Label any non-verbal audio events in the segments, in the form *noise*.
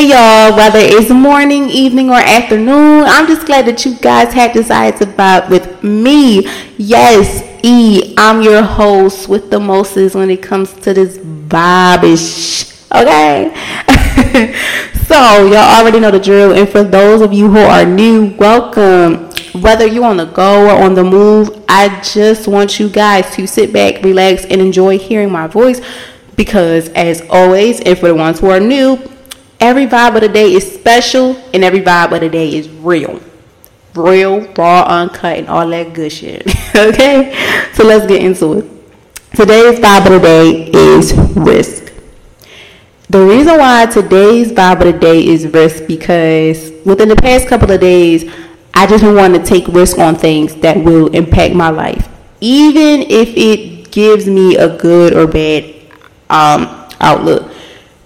Hey y'all, whether it's morning, evening, or afternoon, I'm just glad that you guys had decided to vibe with me. Yes, E, I'm your host with the mostest when it comes to this vibe Okay? *laughs* so, y'all already know the drill, and for those of you who are new, welcome. Whether you're on the go or on the move, I just want you guys to sit back, relax, and enjoy hearing my voice because, as always, and for the ones who are new, Every vibe of the day is special, and every vibe of the day is real. Real, raw, uncut, and all that good shit. *laughs* okay? So let's get into it. Today's vibe of the day is risk. The reason why today's vibe of the day is risk because within the past couple of days, I just want to take risk on things that will impact my life, even if it gives me a good or bad um, outlook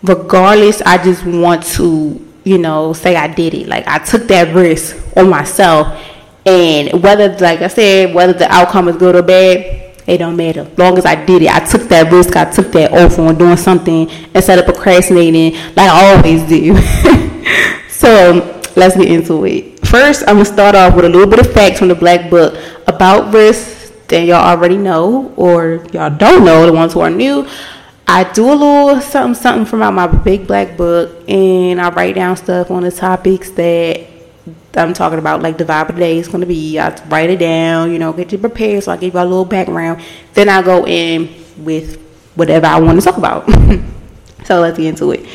regardless, I just want to, you know, say I did it. Like I took that risk on myself. And whether, like I said, whether the outcome is good or bad, it don't matter. Long as I did it, I took that risk, I took that oath on doing something instead of procrastinating like I always do. *laughs* so let's get into it. First, I'm gonna start off with a little bit of facts from the Black Book about risk that y'all already know or y'all don't know, the ones who are new. I do a little something something from my big black book and I write down stuff on the topics that I'm talking about, like the vibe of the day is gonna be. I write it down, you know, get you prepared so I give you a little background. Then I go in with whatever I want to talk about. *laughs* so let's get into it.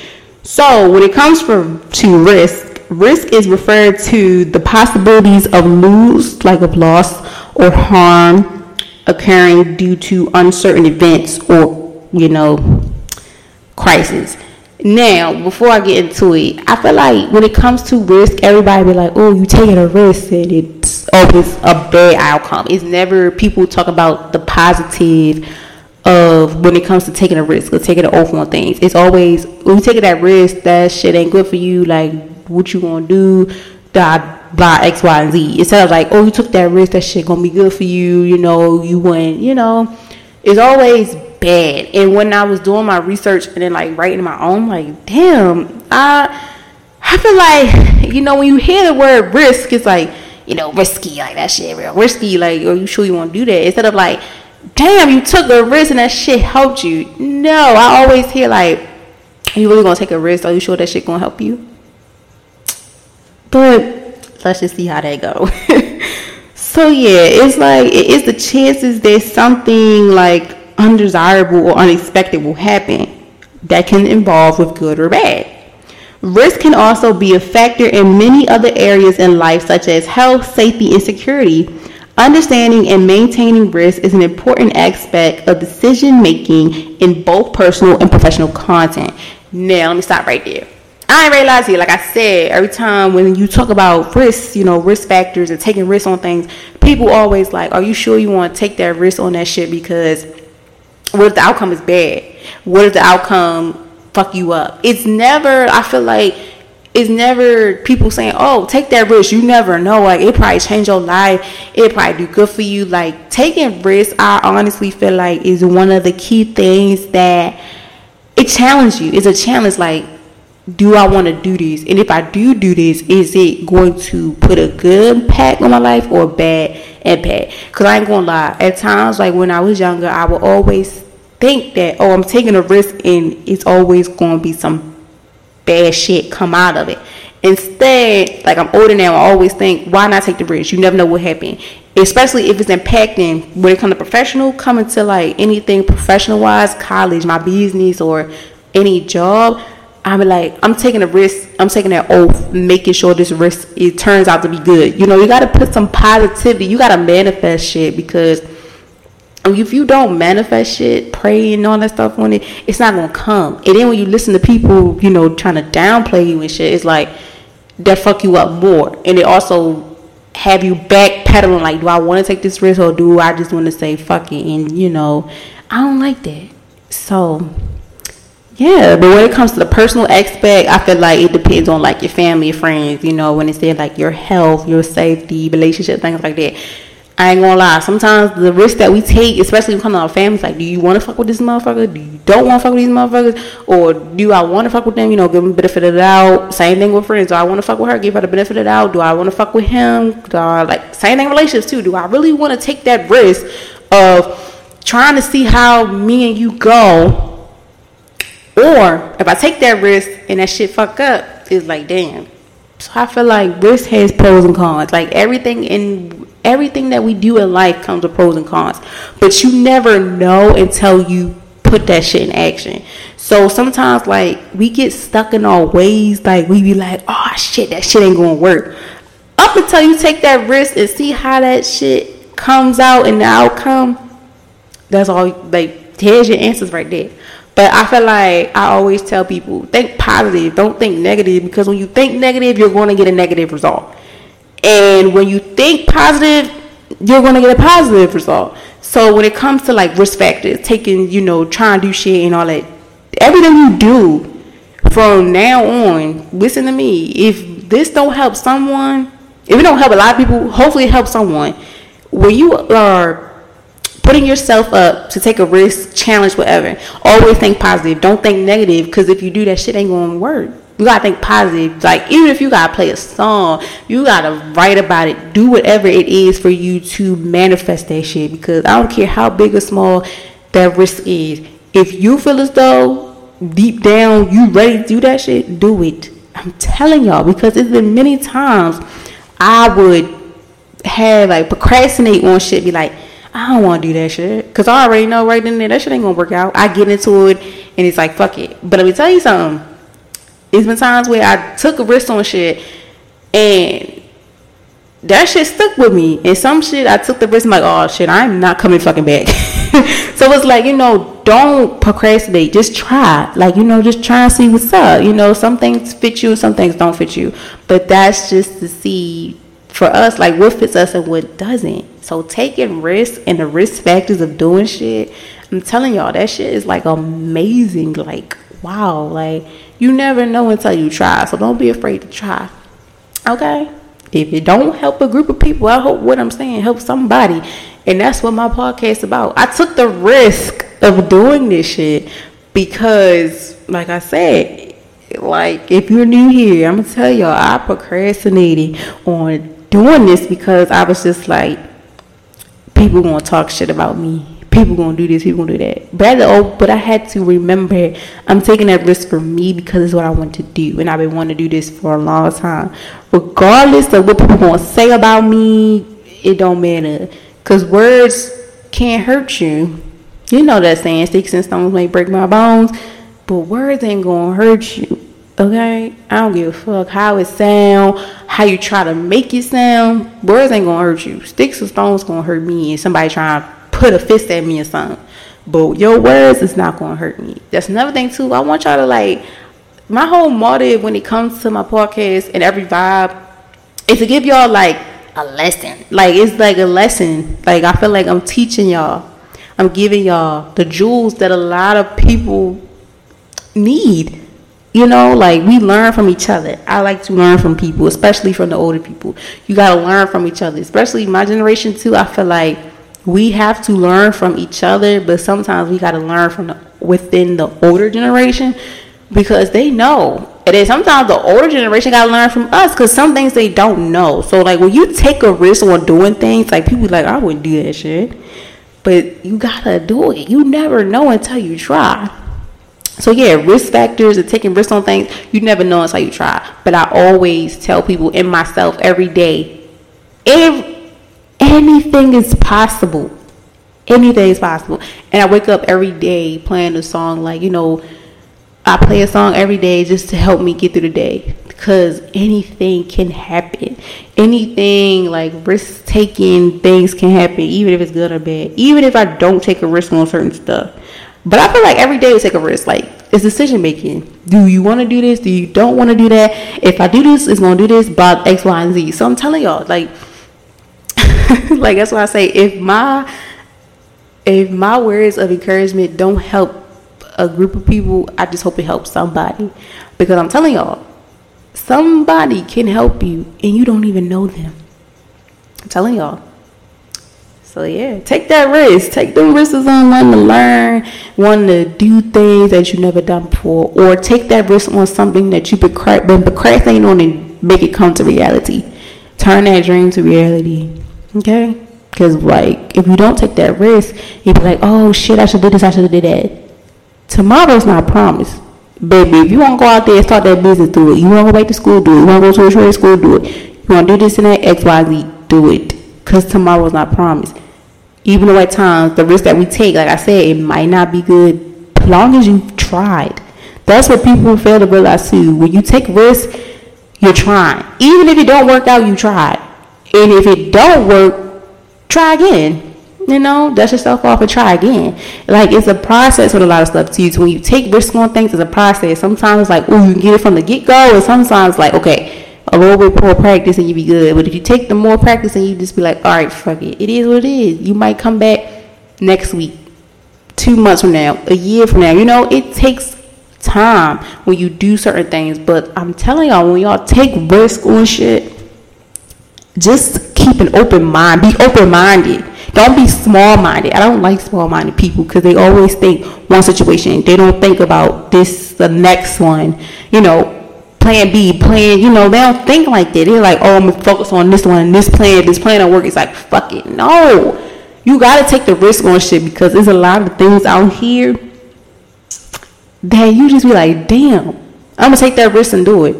So when it comes from to risk, risk is referred to the possibilities of lose, like of loss or harm occurring due to uncertain events or you know, crisis. Now, before I get into it, I feel like when it comes to risk, everybody be like, "Oh, you taking a risk," and it's always a bad outcome. It's never people talk about the positive of when it comes to taking a risk or taking an oath on things. It's always when you taking that risk, that shit ain't good for you. Like, what you gonna do? That by X, Y, and Z. Instead of like, oh, you took that risk, that shit gonna be good for you. You know, you went. You know, it's always bad. And when I was doing my research and then like writing my own, like, damn, I I feel like, you know, when you hear the word risk, it's like, you know, risky, like that shit real risky, like, are you sure you want to do that? Instead of like, damn, you took a risk and that shit helped you. No, I always hear like, Are you really gonna take a risk? Are you sure that shit gonna help you? But let's just see how that go. *laughs* so yeah, it's like it's the chances that something like undesirable or unexpected will happen that can involve with good or bad. Risk can also be a factor in many other areas in life, such as health, safety, and security. Understanding and maintaining risk is an important aspect of decision making in both personal and professional content. Now, let me stop right there. I didn't realize it. Like I said, every time when you talk about risks, you know, risk factors and taking risks on things, people always like, "Are you sure you want to take that risk on that shit?" Because what if the outcome is bad? What if the outcome fuck you up? It's never. I feel like it's never people saying, "Oh, take that risk." You never know. Like it probably change your life. It probably do good for you. Like taking risks, I honestly feel like is one of the key things that it challenges you. It's a challenge. Like, do I want to do this? And if I do do this, is it going to put a good impact on my life or a bad? impact. Cause I ain't gonna lie. At times, like when I was younger, I would always think that oh, I'm taking a risk and it's always gonna be some bad shit come out of it. Instead, like I'm older now, I always think, why not take the risk? You never know what happened. Especially if it's impacting when it comes to professional, coming to like anything professional wise, college, my business, or any job I'm like, I'm taking a risk. I'm taking that oath, making sure this risk it turns out to be good. You know, you got to put some positivity. You got to manifest shit because if you don't manifest shit, pray and all that stuff on it, it's not gonna come. And then when you listen to people, you know, trying to downplay you and shit, it's like that fuck you up more. And it also have you backpedaling. Like, do I want to take this risk or do I just want to say fuck it? And you know, I don't like that. So yeah, but when it comes to the personal aspect, I feel like it depends on like your family, friends. You know, when it's there like your health, your safety, relationship, things like that. I ain't gonna lie. Sometimes the risk that we take, especially when it comes to our families, like, do you want to fuck with this motherfucker? Do you don't want to fuck with these motherfuckers? Or do I want to fuck with them? You know, give them the benefit of the doubt. Same thing with friends. Do I want to fuck with her? Give her the benefit of the doubt. Do I want to fuck with him? Do I, like, same thing relationships too. Do I really want to take that risk of trying to see how me and you go? Or if I take that risk and that shit fuck up, it's like, damn. So I feel like risk has pros and cons. Like everything in everything that we do in life comes with pros and cons. But you never know until you put that shit in action. So sometimes like we get stuck in our ways, like we be like, oh shit, that shit ain't gonna work. Up until you take that risk and see how that shit comes out and the outcome, that's all like here's your answers right there. But I feel like I always tell people think positive, don't think negative because when you think negative, you're going to get a negative result. And when you think positive, you're going to get a positive result. So when it comes to like risk factors, taking, you know, trying to do shit and all that, everything you do from now on, listen to me. If this don't help someone, if it don't help a lot of people, hopefully it helps someone. When you are putting yourself up to take a risk, challenge, whatever, always think positive. Don't think negative because if you do that shit ain't going to work. You gotta think positive. Like even if you gotta play a song, you gotta write about it. Do whatever it is for you to manifest that shit. Because I don't care how big or small that risk is. If you feel as though deep down you ready to do that shit, do it. I'm telling y'all because it's been many times I would have like procrastinate on shit, be like, I don't want to do that shit because I already know right in there that shit ain't gonna work out. I get into it and it's like fuck it. But let me tell you something it's been times where I took a risk on shit and that shit stuck with me. And some shit I took the risk, I'm like, oh shit, I'm not coming fucking back. *laughs* so it's like, you know, don't procrastinate. Just try. Like, you know, just try and see what's up. You know, some things fit you, some things don't fit you. But that's just to see for us, like what fits us and what doesn't. So taking risks and the risk factors of doing shit, I'm telling y'all, that shit is like amazing. Like, wow, like you never know until you try. So don't be afraid to try. Okay? If it don't help a group of people, I hope what I'm saying helps somebody. And that's what my podcast about. I took the risk of doing this shit because, like I said, like if you're new here, I'm gonna tell y'all I procrastinated on doing this because I was just like, people gonna talk shit about me people gonna do this, people gonna do that. But I, oh, but I had to remember I'm taking that risk for me because it's what I want to do, and I've been wanting to do this for a long time. Regardless of what people gonna say about me, it don't matter, cause words can't hurt you. You know that saying, "Sticks and stones may break my bones," but words ain't gonna hurt you. Okay, I don't give a fuck how it sound, how you try to make it sound. Words ain't gonna hurt you. Sticks and stones gonna hurt me, and somebody trying to put a fist at me or something. But your words is not gonna hurt me. That's another thing too. I want y'all to like my whole motive when it comes to my podcast and every vibe is to give y'all like a lesson. Like it's like a lesson. Like I feel like I'm teaching y'all. I'm giving y'all the jewels that a lot of people need. You know, like we learn from each other. I like to learn from people, especially from the older people. You gotta learn from each other, especially my generation too. I feel like we have to learn from each other, but sometimes we got to learn from the, within the older generation because they know. And then sometimes the older generation got to learn from us because some things they don't know. So, like, when you take a risk on doing things, like, people like, I wouldn't do that shit. But you got to do it. You never know until you try. So, yeah, risk factors and taking risks on things, you never know until you try. But I always tell people and myself every day, if anything is possible. Anything is possible. And I wake up every day playing a song like, you know, I play a song every day just to help me get through the day because anything can happen. Anything like risk taking things can happen, even if it's good or bad. Even if I don't take a risk on certain stuff. But I feel like every day is take a risk. Like it's decision making. Do you want to do this? Do you don't want to do that? If I do this, it's gonna do this by X, Y, and Z. So I'm telling y'all, like *laughs* like that's why I say if my if my words of encouragement don't help a group of people, I just hope it helps somebody. Because I'm telling y'all, somebody can help you and you don't even know them. I'm telling y'all. So yeah, take that risk. Take the risks on wanting to learn, wanting to do things that you never done before, or take that risk on something that you've been procrastinating on and make it come to reality. Turn that dream to reality. Okay? Because like, if you don't take that risk, you'd be like, oh shit, I should do this, I should do that. Tomorrow's not promised. Baby, if you want to go out there and start that business, do it. You want to go back to school, do it. You want to go to a trade school, do it. You want to do this and that, X, Y, Z, do it. Because tomorrow's not promised. Even though at times the risk that we take, like I said, it might not be good, as long as you've tried. That's what people fail to realize too. When you take risks, you're trying. Even if it don't work out, you tried. And if it don't work, try again. You know, dust yourself off and try again. Like it's a process with a lot of stuff too. So when you take risk on things, it's a process. Sometimes it's like, oh, you get it from the get go, and sometimes like, okay, a little bit more practice and you be good. But if you take the more practice and you just be like, all right, fuck it, it is what it is. You might come back next week, two months from now, a year from now. You know, it takes time when you do certain things. But I'm telling y'all, when y'all take risk on shit, just keep an open mind. Be open minded. Don't be small minded. I don't like small minded people because they always think one situation. They don't think about this, the next one. You know, plan B, plan, you know, they don't think like that. They're like, oh, I'm gonna focus on this one, this plan, this plan don't work. It's like, fuck it. No. You gotta take the risk on shit because there's a lot of things out here that you just be like, damn, I'm gonna take that risk and do it.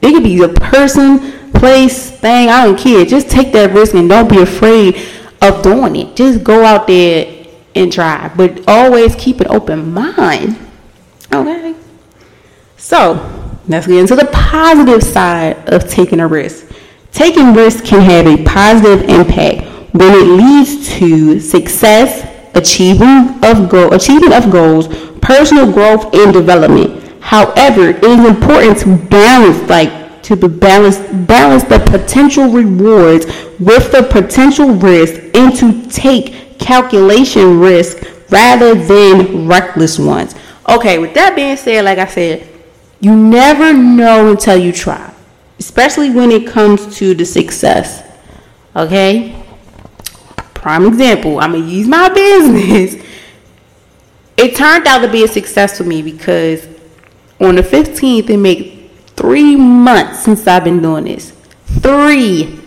It could be a person, place, thing, I don't care. Just take that risk and don't be afraid of doing it. Just go out there and try. But always keep an open mind. Okay? So, let's get into the positive side of taking a risk. Taking risks can have a positive impact when it leads to success, achieving of goal, achievement of goals, personal growth, and development. However, it is important to balance, like to balance balance the potential rewards with the potential risk, and to take calculation risk rather than reckless ones. Okay, with that being said, like I said, you never know until you try, especially when it comes to the success. Okay? Prime example, I'm going to use my business. It turned out to be a success for me because on the 15th, it made three months since I've been doing this. Three.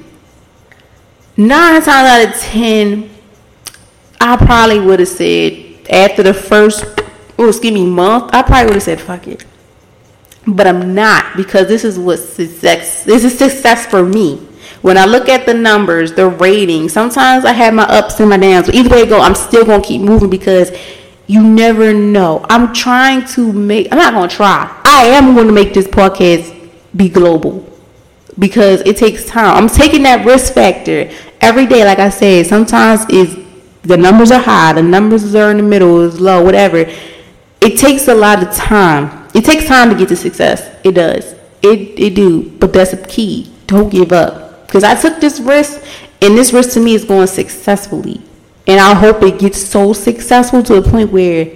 Nine times out of ten, I probably would have said after the first, oh, excuse me, month, I probably would have said, fuck it but I'm not because this is what success this is success for me. When I look at the numbers, the rating, sometimes I have my ups and my downs. But either way it go, I'm still gonna keep moving because you never know. I'm trying to make I'm not gonna try. I am gonna make this podcast be global. Because it takes time. I'm taking that risk factor every day, like I said. Sometimes is the numbers are high, the numbers are in the middle, is low, whatever. It takes a lot of time it takes time to get to success. It does. It it do. But that's the key. Don't give up. Because I took this risk, and this risk to me is going successfully. And I hope it gets so successful to a point where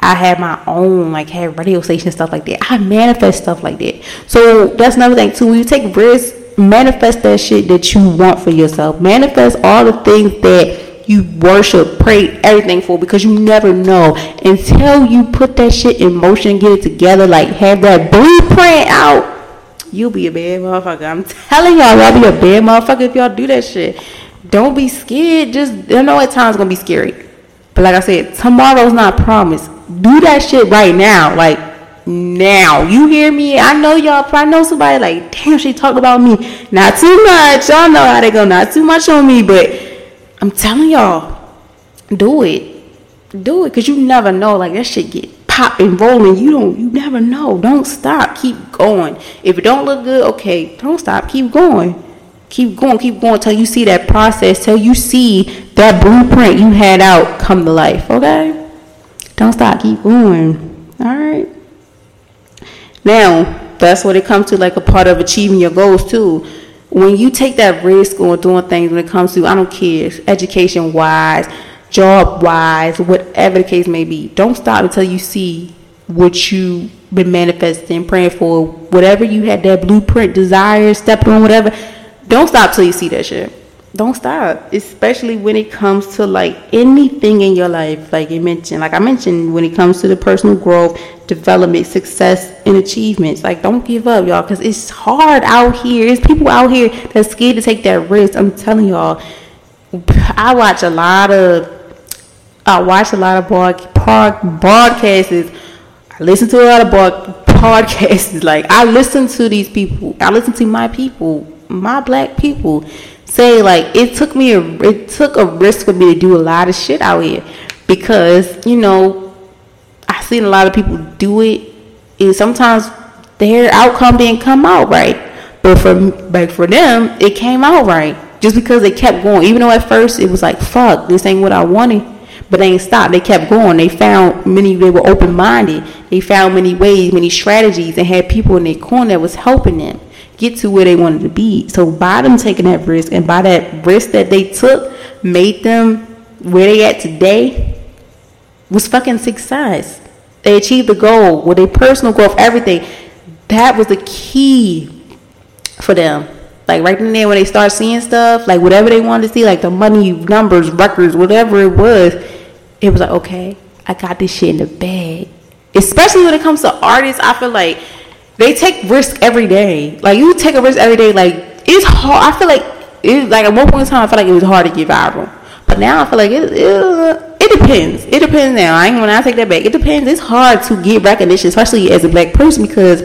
I have my own, like have radio station stuff like that. I manifest stuff like that. So that's another thing too. When you take risks, manifest that shit that you want for yourself. Manifest all the things that you worship, pray, everything for because you never know until you put that shit in motion, get it together, like have that blueprint out. You'll be a bad motherfucker. I'm telling y'all, y'all be a bad motherfucker if y'all do that shit. Don't be scared. Just you know at times gonna be scary. But like I said, tomorrow's not promised. Do that shit right now. Like now. You hear me? I know y'all probably know somebody like, damn, she talked about me. Not too much. Y'all know how they go, not too much on me, but I'm telling y'all, do it. Do it, cause you never know. Like that shit get pop and rolling. You don't. You never know. Don't stop. Keep going. If it don't look good, okay, don't stop. Keep going. Keep going. Keep going till you see that process. Till you see that blueprint you had out come to life. Okay. Don't stop. Keep going. All right. Now that's what it comes to, like a part of achieving your goals too when you take that risk on doing things when it comes to, I don't care, education wise, job wise, whatever the case may be, don't stop until you see what you've been manifesting, praying for, whatever you had that blueprint, desire, stepping on, whatever. Don't stop till you see that shit. Don't stop, especially when it comes to like anything in your life. Like you mentioned, like I mentioned, when it comes to the personal growth, development, success, and achievements. Like don't give up, y'all, because it's hard out here. There's people out here that's scared to take that risk. I'm telling y'all. I watch a lot of, I watch a lot of broad, broadcasts. I listen to a lot of broad, podcasts. *laughs* Like I listen to these people. I listen to my people, my black people say like it took me a it took a risk for me to do a lot of shit out here. Because you know I seen a lot of people do it. And sometimes their outcome didn't come out right. But for like for them it came out right. Just because they kept going. Even though at first it was like fuck this ain't what I wanted. But they ain't stopped. They kept going. They found many they were open-minded. They found many ways many strategies and had people in their corner that was helping them get to where they wanted to be. So by them taking that risk and by that risk that they took made them where they at today was fucking success. They achieved the goal with their personal growth, everything. That was the key for them. Like right in there when they start seeing stuff, like whatever they wanted to see, like the money, numbers, records, whatever it was, it was like, okay, I got this shit in the bag. Especially when it comes to artists, I feel like they take risk every day. Like you take a risk every day. Like it's hard. I feel like it. Like at one point in time, I feel like it was hard to get viral. But now I feel like it. It, it depends. It depends now. I ain't when I take that back. It depends. It's hard to get recognition, especially as a black person, because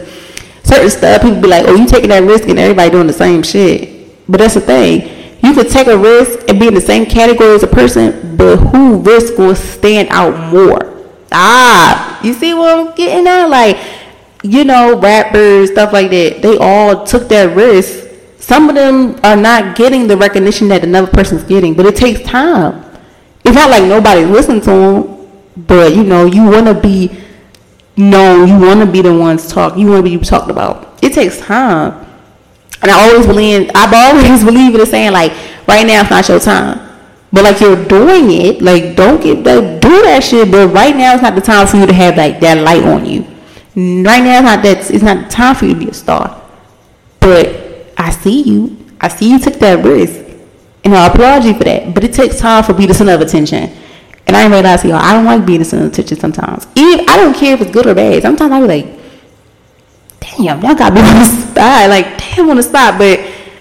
certain stuff people be like, "Oh, you taking that risk," and everybody doing the same shit. But that's the thing. You could take a risk and be in the same category as a person, but who risk will stand out more? Ah, you see what I'm getting at? Like you know, rappers, stuff like that, they all took that risk. Some of them are not getting the recognition that another person's getting, but it takes time. It's not like nobody's listening to them, but you know, you want to be known, you want to be the ones talk, you want to be talked about. It takes time. And I always believe, I've always *laughs* believed in saying like, right now it's not your time. But like you're doing it, like don't get that, do that shit. But right now it's not the time for you to have like that light on you. Right now, it's not that it's not time for you to be a star. But I see you. I see you took that risk, and I applaud you for that. But it takes time for me to center of attention. And I ain't realize y'all, I don't like being the center of attention sometimes. Even I don't care if it's good or bad. Sometimes I be like, damn, y'all got me *laughs* on the spot. Like, damn, on the spot. But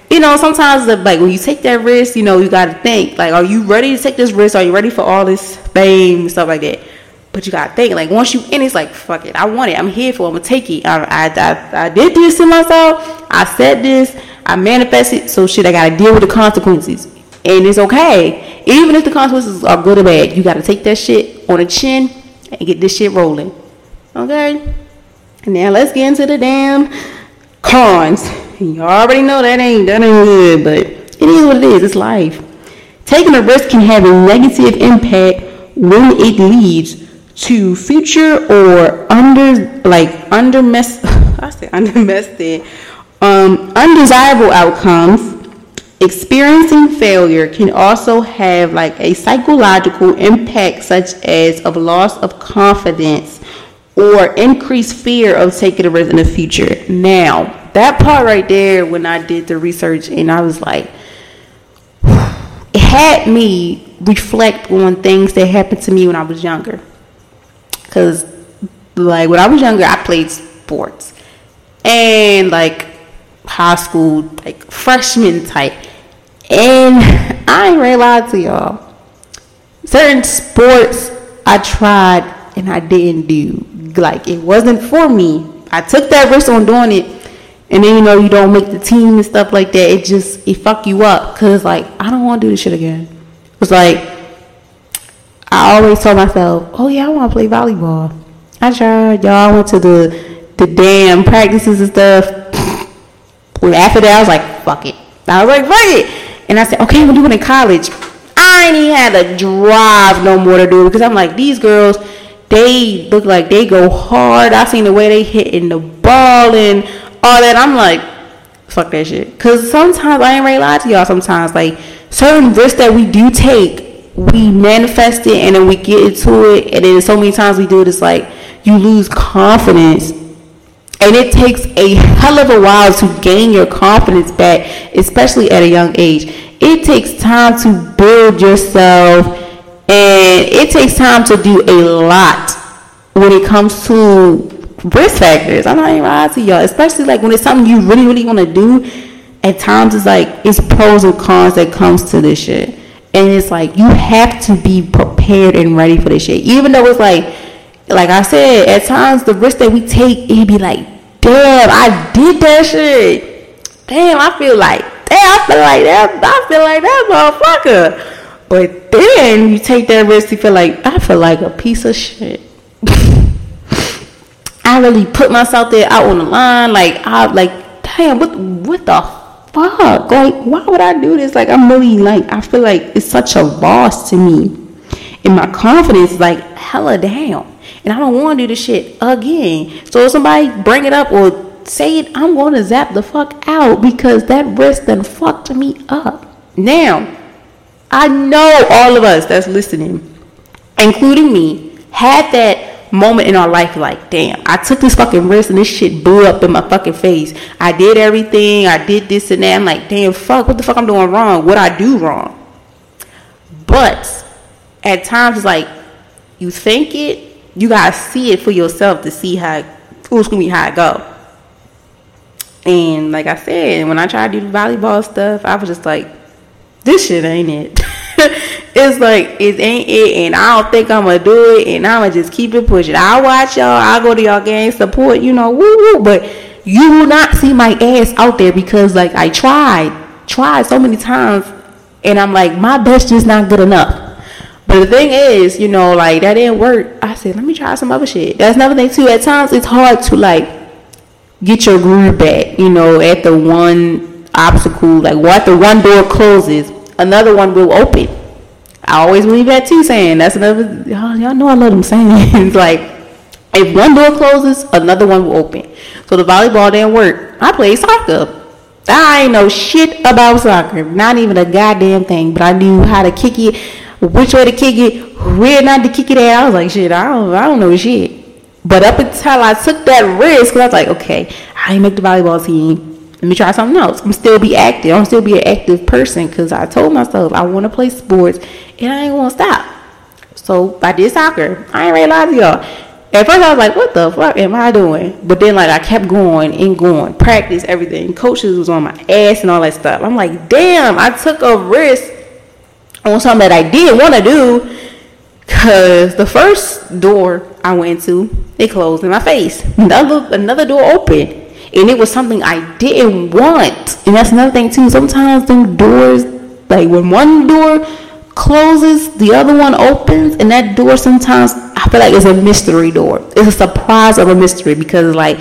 you know, sometimes the, like when you take that risk, you know, you got to think like, are you ready to take this risk? Are you ready for all this fame and stuff like that? But you gotta think, like once you in, it's like fuck it. I want it. I'm here for. it. I'm gonna take it. I, I, I, I did this to myself. I said this. I manifested. So shit, I gotta deal with the consequences, and it's okay. Even if the consequences are good or bad, you gotta take that shit on the chin and get this shit rolling. Okay. Now let's get into the damn cons. You already know that ain't that ain't good, but it is what it is. It's life. Taking a risk can have a negative impact when it leads to future or under like under mess *laughs* I say under undermested um, undesirable outcomes experiencing failure can also have like a psychological impact such as of loss of confidence or increased fear of taking a risk in the future. Now that part right there when i did the research and i was like *sighs* it had me reflect on things that happened to me when i was younger Cause like when I was younger, I played sports, and like high school, like freshman type, and *laughs* I ain't really lie to y'all. Certain sports I tried and I didn't do. Like it wasn't for me. I took that risk on doing it, and then you know you don't make the team and stuff like that. It just it fuck you up. Cause like I don't want to do this shit again. It's like I always told myself, oh yeah, I want to play volleyball. I tried, y'all. Went to the the damn practices and stuff. Well, After that, I was like, fuck it. I was like, fuck it. And I said, okay, we'll do it in college. I ain't even had a drive no more to do it because I'm like, these girls, they look like they go hard. I seen the way they hitting the ball and all that. I'm like, fuck that shit. Cause sometimes I ain't to lie to y'all. Sometimes like certain risks that we do take we manifest it and then we get into it and then so many times we do it it's like you lose confidence and it takes a hell of a while to gain your confidence back especially at a young age it takes time to build yourself and it takes time to do a lot when it comes to risk factors. I'm not even lying to y'all, especially like when it's something you really, really want to do. At times, it's like it's pros and cons that comes to this shit, and it's like you have to be prepared and ready for this shit. Even though it's like, like I said, at times the risk that we take, it be like, damn, I did that shit. Damn, I feel like, damn, I feel like that. I feel like that motherfucker. But then you take that risk, you feel like I feel like a piece of shit. *laughs* I really put myself there out on the line. Like I like, damn, what what the fuck? Like, why would I do this? Like I'm really like I feel like it's such a loss to me. And my confidence is like hella down. And I don't want to do this shit again. So if somebody bring it up or say it, I'm going to zap the fuck out because that risk then fucked me up. Now, I know all of us that's listening, including me, had that moment in our life like, damn, I took this fucking risk and this shit blew up in my fucking face. I did everything, I did this and that. I'm like, damn, fuck, what the fuck I'm doing wrong? What I do wrong? But at times like you think it, you gotta see it for yourself to see how who's gonna be how it go. And like I said, when I tried to do volleyball stuff, I was just like, this shit ain't it. *laughs* *laughs* it's like it ain't it, and I don't think I'm gonna do it, and I'ma just keep it pushing. I'll watch y'all. I'll go to y'all game support, you know, woo woo. But you will not see my ass out there because like I tried, tried so many times, and I'm like my best just not good enough. But the thing is, you know, like that didn't work. I said, let me try some other shit. That's another thing too. At times, it's hard to like get your groove back. You know, at the one obstacle, like what the one door closes, another one will open. I always believe that too, saying that's another. Y'all, y'all know I love them *laughs* sayings. like, if one door closes, another one will open. So the volleyball didn't work. I played soccer. I ain't know shit about soccer, not even a goddamn thing. But I knew how to kick it, which way to kick it, where not to kick it at. I was like, shit, I don't, I don't know shit. But up until I took that risk, I was like, okay, I make the volleyball team let me try something else. I'm still be active. I'm still be an active person because I told myself I want to play sports and I ain't gonna stop. So I did soccer. I ain't really lie to y'all. At first I was like, what the fuck am I doing? But then like I kept going and going, practice everything. Coaches was on my ass and all that stuff. I'm like, damn, I took a risk on something that I didn't want to do because the first door I went to, it closed in my face. Another another door opened and it was something I didn't want. And that's another thing too. Sometimes them doors, like when one door closes, the other one opens, and that door sometimes I feel like it's a mystery door. It's a surprise of a mystery because like,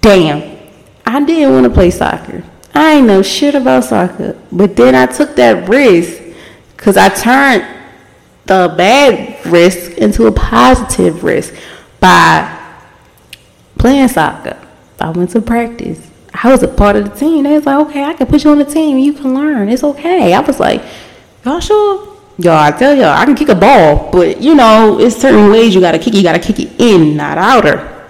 damn, I didn't want to play soccer. I ain't know shit about soccer, but then I took that risk because I turned the bad risk into a positive risk by playing soccer. I went to practice. I was a part of the team. They was like, okay, I can put you on the team. You can learn. It's okay. I was like, y'all sure? Y'all, I tell y'all, I can kick a ball, but you know, it's certain ways you gotta kick. You gotta kick it in, not outer.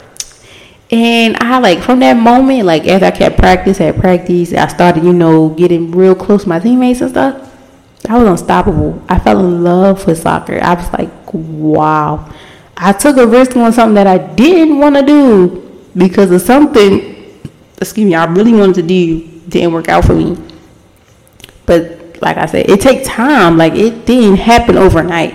And I like from that moment, like as I kept practice at practice, I started, you know, getting real close to my teammates and stuff. I was unstoppable. I fell in love with soccer. I was like, wow. I took a risk on something that I didn't want to do because of something, excuse me, I really wanted to do didn't work out for me. But like I said, it takes time. Like it didn't happen overnight.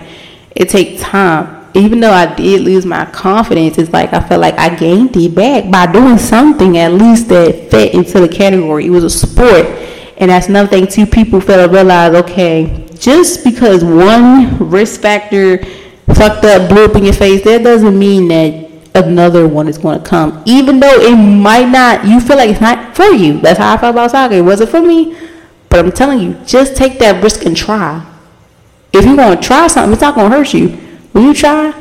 It takes time. Even though I did lose my confidence, it's like I felt like I gained it back by doing something at least that fit into the category. It was a sport. And that's another thing too. People fail to realize, okay, just because one risk factor fucked up, blew up in your face, that doesn't mean that another one is going to come. Even though it might not, you feel like it's not for you. That's how I felt about soccer. It wasn't for me. But I'm telling you, just take that risk and try. If you're going to try something, it's not going to hurt you. When you try,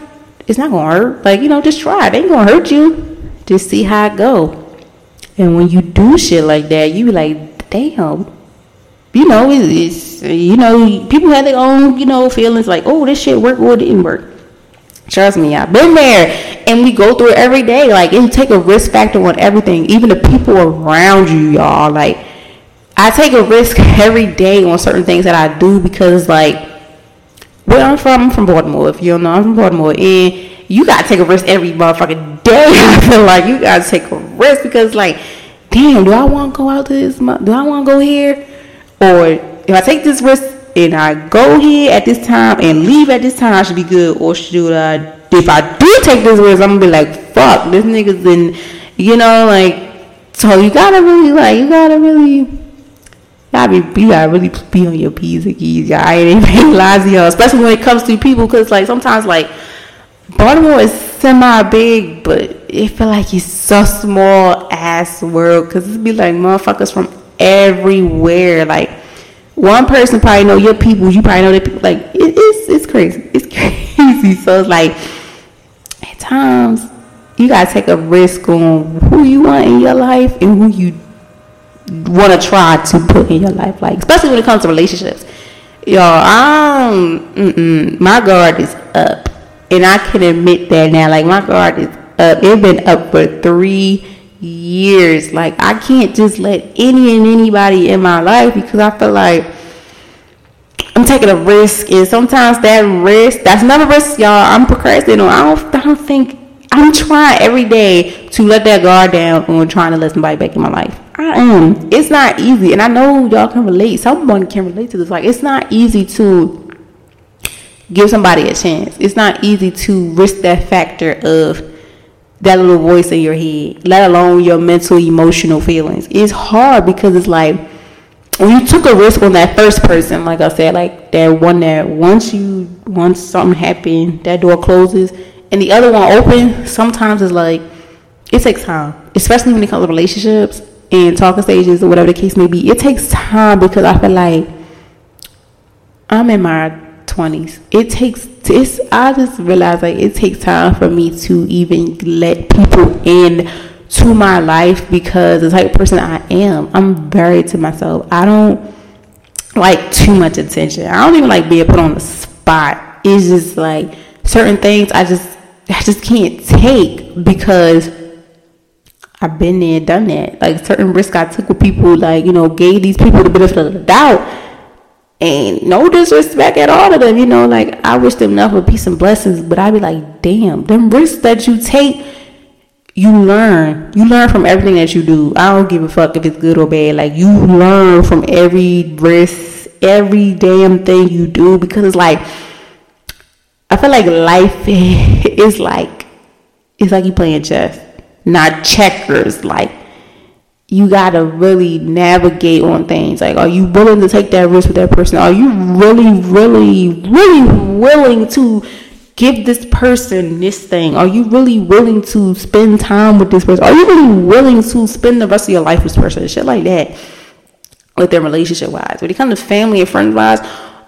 it's not going to hurt. Like, you know, just try. It ain't going to hurt you. Just see how it go. And when you do shit like that, you be like, damn. You know, it's, it's you know, people have their own, you know, feelings like, oh, this shit worked or it didn't work. Trust me, I've been there. And we go through it every day. Like, it take a risk factor on everything, even the people around you, y'all. Like, I take a risk *laughs* every day on certain things that I do because like where I'm from, I'm from Baltimore. If you don't know, I'm from Baltimore, and you gotta take a risk every motherfucking day. *laughs* I feel like you gotta take a risk because like, damn, do I want to go out to this? Do I want to go here? Or if I take this risk and I go here at this time and leave at this time, I should be good. Or should I? If I do take this risk, I'm gonna be like, fuck, this nigga's in, you know, like. So you gotta really like, you gotta really gotta be, you gotta really be on your p's and q's. Y'all I ain't even *laughs* lies to y'all, especially when it comes to people, cause like sometimes like Baltimore is semi big, but it feel like it's so small ass world, cause it be like motherfuckers from everywhere. Like one person probably know your people, you probably know their people. Like it, it's it's crazy, it's *laughs* crazy. So it's like at times you gotta take a risk on who you want in your life and who you want to try to put in your life, like especially when it comes to relationships. Y'all, um, my guard is up, and I can admit that now. Like my guard is up. It's been up for three years. Like I can't just let any and anybody in my life because I feel like I'm taking a risk, and sometimes that risk, that's another risk, y'all. I'm procrastinating. I don't, I don't think I'm trying every day to let that guard down on trying to let somebody back in my life. I am. It's not easy, and I know y'all can relate. Someone can relate to this. Like, it's not easy to give somebody a chance. It's not easy to risk that factor of that little voice in your head, let alone your mental, emotional feelings. It's hard because it's like when you took a risk on that first person, like I said, like that one that once you once something happened, that door closes, and the other one open. Sometimes it's like it takes time, especially when it comes to relationships and talking stages or whatever the case may be, it takes time because I feel like I'm in my 20s. It takes it's I just realized like it takes time for me to even let people in to my life because the type of person I am, I'm very to myself. I don't like too much attention. I don't even like being put on the spot. It's just like certain things I just I just can't take because I've been there, done that. Like certain risks I took with people, like you know, gave these people the benefit of the doubt, and no disrespect at all to them. You know, like I wish them nothing but peace and blessings, but I'd be like, damn, them risks that you take, you learn. You learn from everything that you do. I don't give a fuck if it's good or bad. Like you learn from every risk, every damn thing you do, because it's like I feel like life *laughs* is like it's like you playing chess not checkers. Like you gotta really navigate on things. Like, are you willing to take that risk with that person? Are you really, really, really willing to give this person this thing? Are you really willing to spend time with this person? Are you really willing to spend the rest of your life with this person? Shit like that. With their relationship wise. When it comes to family and friends wise,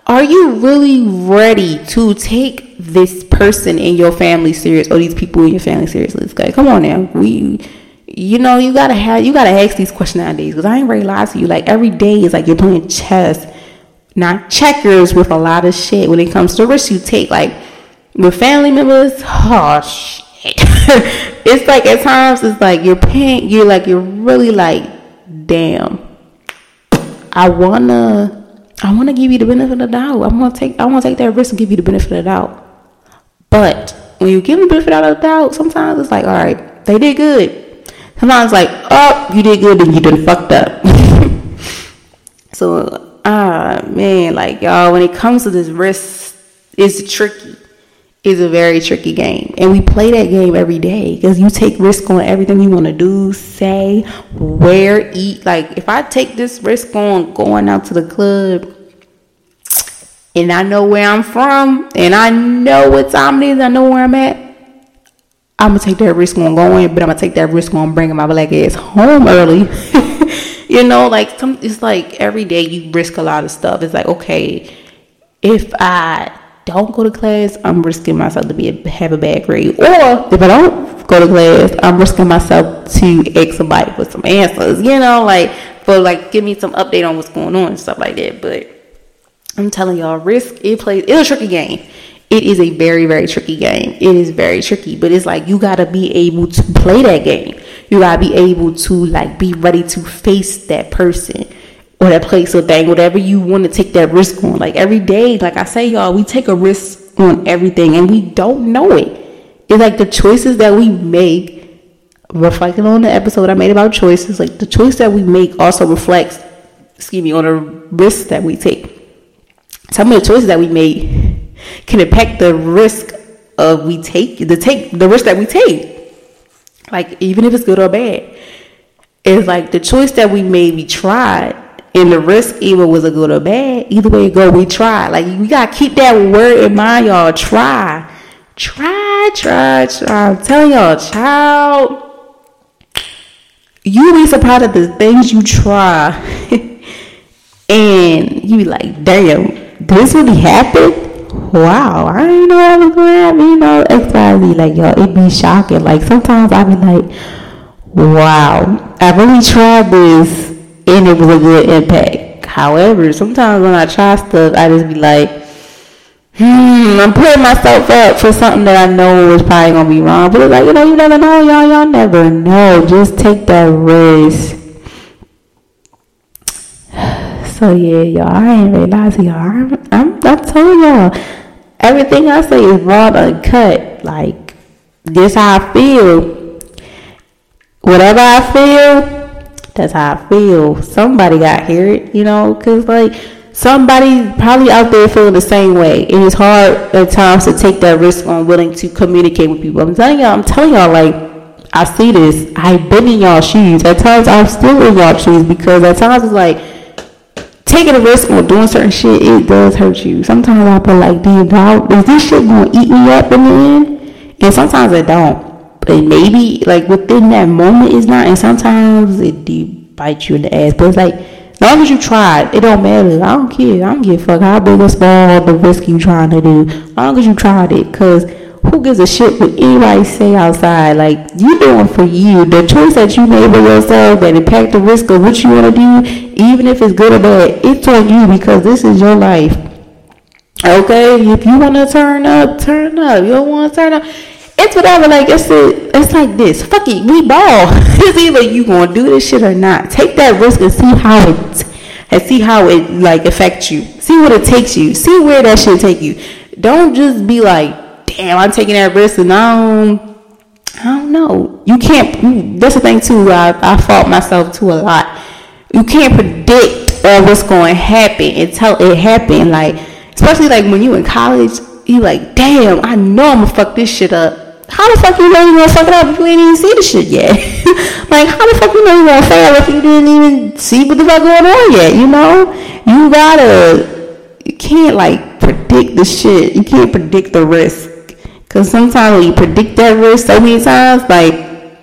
are you really ready to take this person in your family serious or these people in your family seriously? It's like, come on now. We you know, you gotta have you gotta ask these questions nowadays because I ain't to lie to you. Like every day is like you're playing chess, not checkers with a lot of shit when it comes to risks you take. Like with family members, oh shit. *laughs* it's like at times it's like you're paying you're like you're really like, damn. I wanna I want to give you the benefit of the doubt. I want to take I want to take that risk and give you the benefit of the doubt. But when you give them the benefit of the doubt, sometimes it's like, all right, they did good. Sometimes like, oh, you did good and you done fucked up. *laughs* so ah man, like y'all, when it comes to this risk, it's tricky It's a very tricky game. And we play that game every day because you take risk on everything you want to do, say, where, eat. Like, if I take this risk on going out to the club and I know where I'm from and I know what time it is, I know where I'm at, I'm to take that risk on going, but I'm to take that risk on bringing my black ass home early. *laughs* you know, like, some, it's like every day you risk a lot of stuff. It's like, okay, if I don't go to class, I'm risking myself to be a, have a bad grade. Or if I don't go to class, I'm risking myself to ask somebody for some answers. You know, like for like give me some update on what's going on and stuff like that. But I'm telling y'all, risk it plays. It's a tricky game. It is a very very tricky game. It is very tricky, but it's like you gotta be able to play that game. You gotta be able to like be ready to face that person or that place or thing, whatever you want to take that risk on. Like every day, like I say, y'all, we take a risk on everything and we don't know it. It's like the choices that we make, reflecting on the episode I made about choices, like the choice that we make also reflects, excuse me, on the risk that we take. Some of the choices that we make can impact the risk of we take the take the risk that we take. Like even if it's good or bad. It's like the choice that we made, we tried and the risk either was a good or bad. Either way it go, we try. Like we gotta keep that word in mind, y'all. Try. Try, try, try. I'm telling y'all, child. You be surprised at the things you try. *laughs* and you be like, damn, this really happened? Wow, I didn't know that was gonna happen, you know, XYZ. Like, y'all, it be shocking. Like sometimes I be like, wow, I really tried this and it was a good impact. However, sometimes when I try stuff, I just be like, hmm, I'm putting myself up for something that I know is probably gonna be wrong. But it's like, you know, you never know, y'all, y'all never know. Just take that risk. *sighs* So yeah, y'all, I ain't realizing y'all. I'm, I'm, I'm telling y'all, everything I say is raw and uncut. Like this, how I feel. Whatever I feel, that's how I feel. Somebody got hear it, you know, because like somebody probably out there feeling the same way. It's hard at times to take that risk on willing to communicate with people. I'm telling y'all, I'm telling y'all, like, I see this. I've been in y'all shoes. At times, I'm still in y'all shoes because at times it's like taking a risk on doing certain shit. It does hurt you. Sometimes I feel like, damn, is this shit gonna eat me up in the end? And sometimes it don't but maybe like within that moment it's not and sometimes it do bite you in the ass but it's like as long as you tried it don't matter i don't care i don't give a fuck how big or small the risk you trying to do as long as you tried it because who gives a shit what anybody say outside like you doing for you the choice that you made for yourself that impact the risk of what you want to do even if it's good or bad it's on you because this is your life okay if you want to turn up turn up you don't want to turn up it's whatever. Like it's a, it's like this. Fuck it, we ball. *laughs* it's either you gonna do this shit or not. Take that risk and see how it and see how it like affects you. See what it takes you. See where that shit take you. Don't just be like, damn, I'm taking that risk and I don't, I don't know. You can't. That's the thing too. I I fault myself too a lot. You can't predict uh, what's going to happen until it happen. Like especially like when you in college, you like, damn, I know I'm gonna fuck this shit up how the fuck you know you gonna fuck it up if you ain't even see the shit yet? *laughs* like, how the fuck you know you gonna fail if you didn't even see what the fuck going on yet? You know, you gotta, you can't like predict the shit. You can't predict the risk. Cause sometimes when you predict that risk so many times, like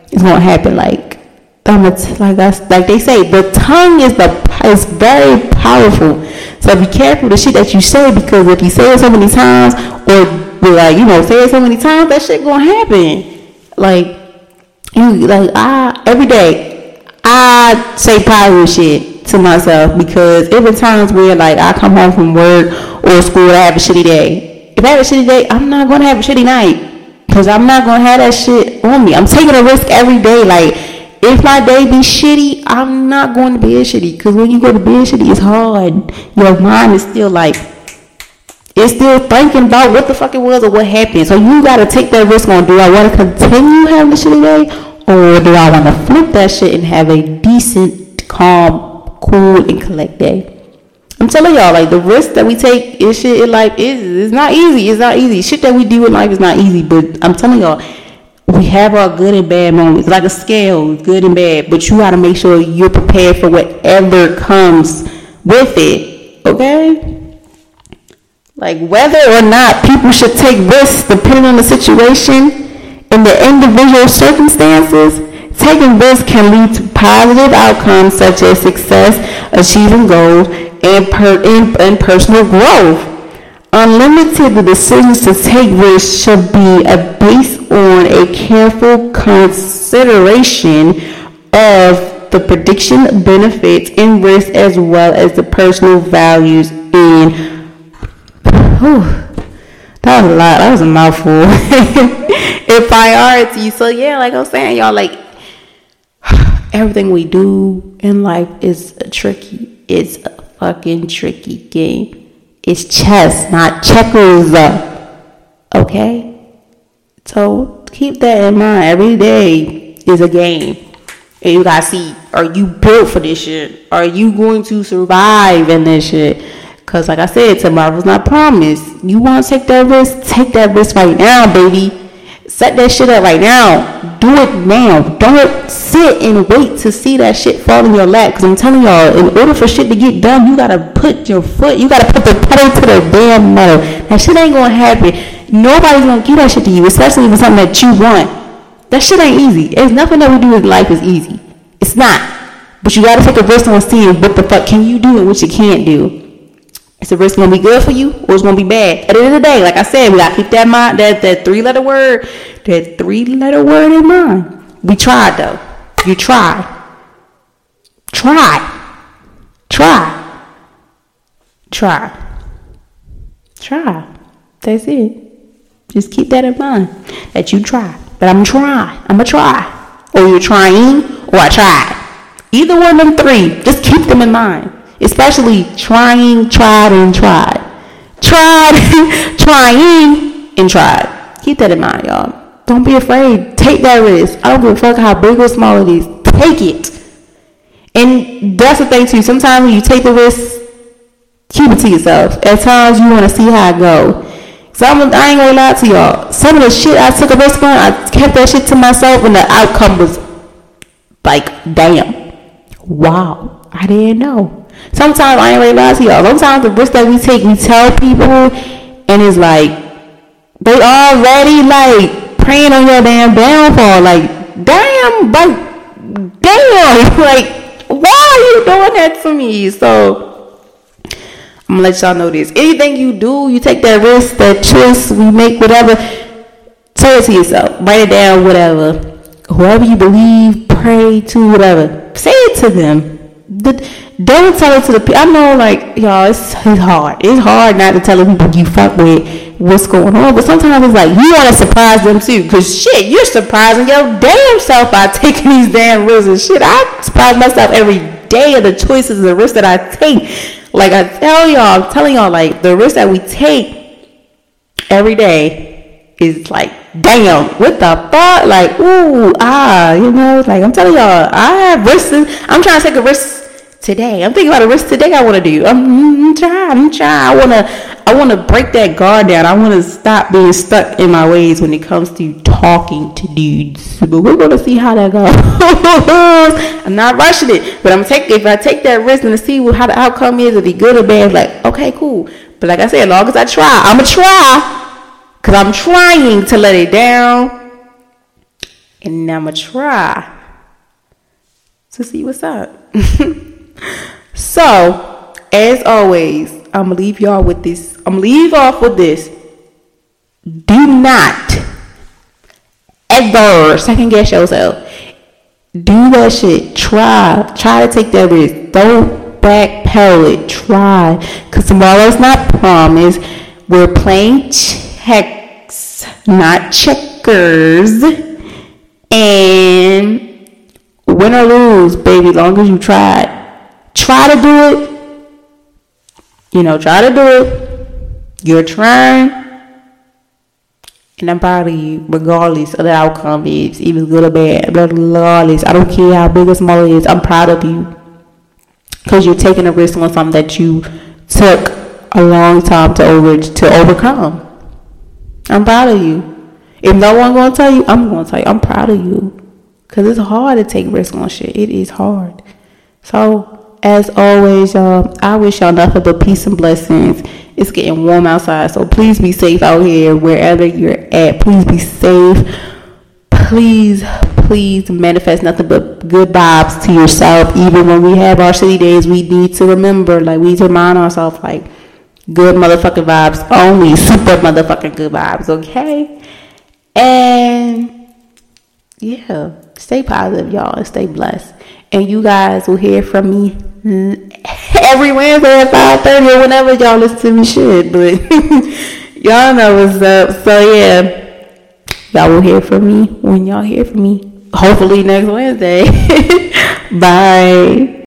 it's gonna happen. Like, I'm a, like that's like they say, the tongue is the is very powerful. So be careful the shit that you say because if you say it so many times or but like, you know, say it so many times, that shit gonna happen. Like, you like I every day I say positive shit to myself because every times where like I come home from work or school, I have a shitty day. If I have a shitty day, I'm not gonna have a shitty night because I'm not gonna have that shit on me. I'm taking a risk every day. Like, if my day be shitty, I'm not going to bed shitty because when you go to bed shitty, it's hard. Your mind is still like it's still thinking about what the fuck it was or what happened. So you gotta take that risk on do I wanna continue having a shitty day or do I wanna flip that shit and have a decent, calm, cool and collect day? I'm telling y'all, like the risk that we take is shit in life is it's not easy. It's not easy. Shit that we do in life is not easy. But I'm telling y'all, we have our good and bad moments. Like a scale, good and bad. But you gotta make sure you're prepared for whatever comes with it. Okay? Like whether or not people should take risks depending on the situation and the individual circumstances, taking risks can lead to positive outcomes such as success, achieving goals, and, per- and, and personal growth. Unlimited the decisions to take risks should be based on a careful consideration of the prediction benefits and risks as well as the personal values and. That was a lot. That was a mouthful. *laughs* in priority. So yeah, like I was saying, y'all, like *sighs* everything we do in life is tricky. a fucking tricky game. It's chess, not checkers. Okay? So keep that in mind. Every day is a game. And you gotta see, are you built for this shit? Are you going to survive in this shit? Cause like I said, tomorrow's not promised. You wanna take that risk? Take that risk right now, baby. Set that shit up right now. Do it now. Don't sit and wait to see that shit fall in your lap. Cause I'm telling y'all, in order for shit to get done, you gotta put your foot, you gotta put the pedal to the damn metal. That shit ain't gonna happen. Nobody's gonna give that shit to you, especially if it's something that you want. That shit ain't easy. It's nothing that we do in life is easy. It's not. But you gotta take a risk on seeing what the fuck can you do and what you can't do. Is the risk gonna be good for you or it's gonna be bad? At the end of the day, like I said, we gotta keep that mind that that three letter word, that three letter word in mind. We tried though. You try. Try. Try. Try. Try. That's it. Just keep that in mind. That you try. But I'm try. I'm to try. Or you're trying, or I tried. Either one of them three, just keep them in mind. Especially trying, tried, and tried. Tried, *laughs* trying, and tried. Keep that in mind, y'all. Don't be afraid. Take that risk. I don't give a fuck how big or small it is. Take it. And that's the thing too. Sometimes when you take the risk, keep it to yourself. At times you want to see how it go. Some, I ain't gonna lie to y'all. Some of the shit I took a risk on, I kept that shit to myself, and the outcome was like, damn, wow, I didn't know. Sometimes I ain't to y'all. Sometimes the risk that we take, we tell people, and it's like they already like praying on your damn downfall. Like, damn, but damn, *laughs* like, why are you doing that to me? So I'm gonna let y'all know this. Anything you do, you take that risk, that choice, we make whatever. Tell it to yourself. Write it down, whatever. Whoever you believe, pray to, whatever. Say it to them. Don't tell it to the people. I know, like, y'all, it's, it's hard. It's hard not to tell the people you fuck with what's going on. But sometimes it's like, you want to surprise them too. Because shit, you're surprising your damn self by *laughs* taking these damn risks and shit. I surprise myself every day of the choices and the risks that I take. Like I tell y'all, I'm telling y'all, like the risk that we take every day is like, damn, what the fuck? Like, ooh, ah, you know, like I'm telling y'all, I have risks. I'm trying to take a risk today. I'm thinking about a risk today I want to do. I'm, I'm trying, I'm trying. I want to I want to break that guard down. I want to stop being stuck in my ways when it comes to talking to dudes. But we're gonna see how that goes. *laughs* I'm not rushing it, but I'm taking. If I take that risk and see how the outcome is, if be good or bad, like okay, cool. But like I said, as long as I try, I'ma try, cause I'm trying to let it down, and I'ma try to see what's up. *laughs* so, as always I'm gonna leave y'all with this. I'm gonna leave off with this. Do not ever second guess yourself. Do that shit. Try. Try to take that risk. Don't backpedal it. Try. Cause tomorrow's not promised. We're playing checks, not checkers. And win or lose, baby, long as you try. Try to do it you know, try to do it. You're trying. And I'm proud of you, regardless of the outcome is, even good or bad. Regardless, I don't care how big or small it is. I'm proud of you because you're taking a risk on something that you took a long time to over to overcome. I'm proud of you. If no one gonna tell you, I'm gonna tell you. I'm proud of you because it's hard to take risks on shit. It is hard. So as always, y'all, I wish y'all nothing but peace and blessings. It's getting warm outside, so please be safe out here wherever you're at. Please be safe. Please, please manifest nothing but good vibes to yourself. Even when we have our city days, we need to remember, like, we need to remind ourselves, like, good motherfucking vibes only. *laughs* Super motherfucking good vibes, okay? And yeah, stay positive, y'all, and stay blessed. And you guys will hear from me *laughs* every Wednesday at 5.30 or whenever y'all listen to me shit. But *laughs* y'all know what's up. So yeah, y'all will hear from me when y'all hear from me. Hopefully next Wednesday. *laughs* Bye.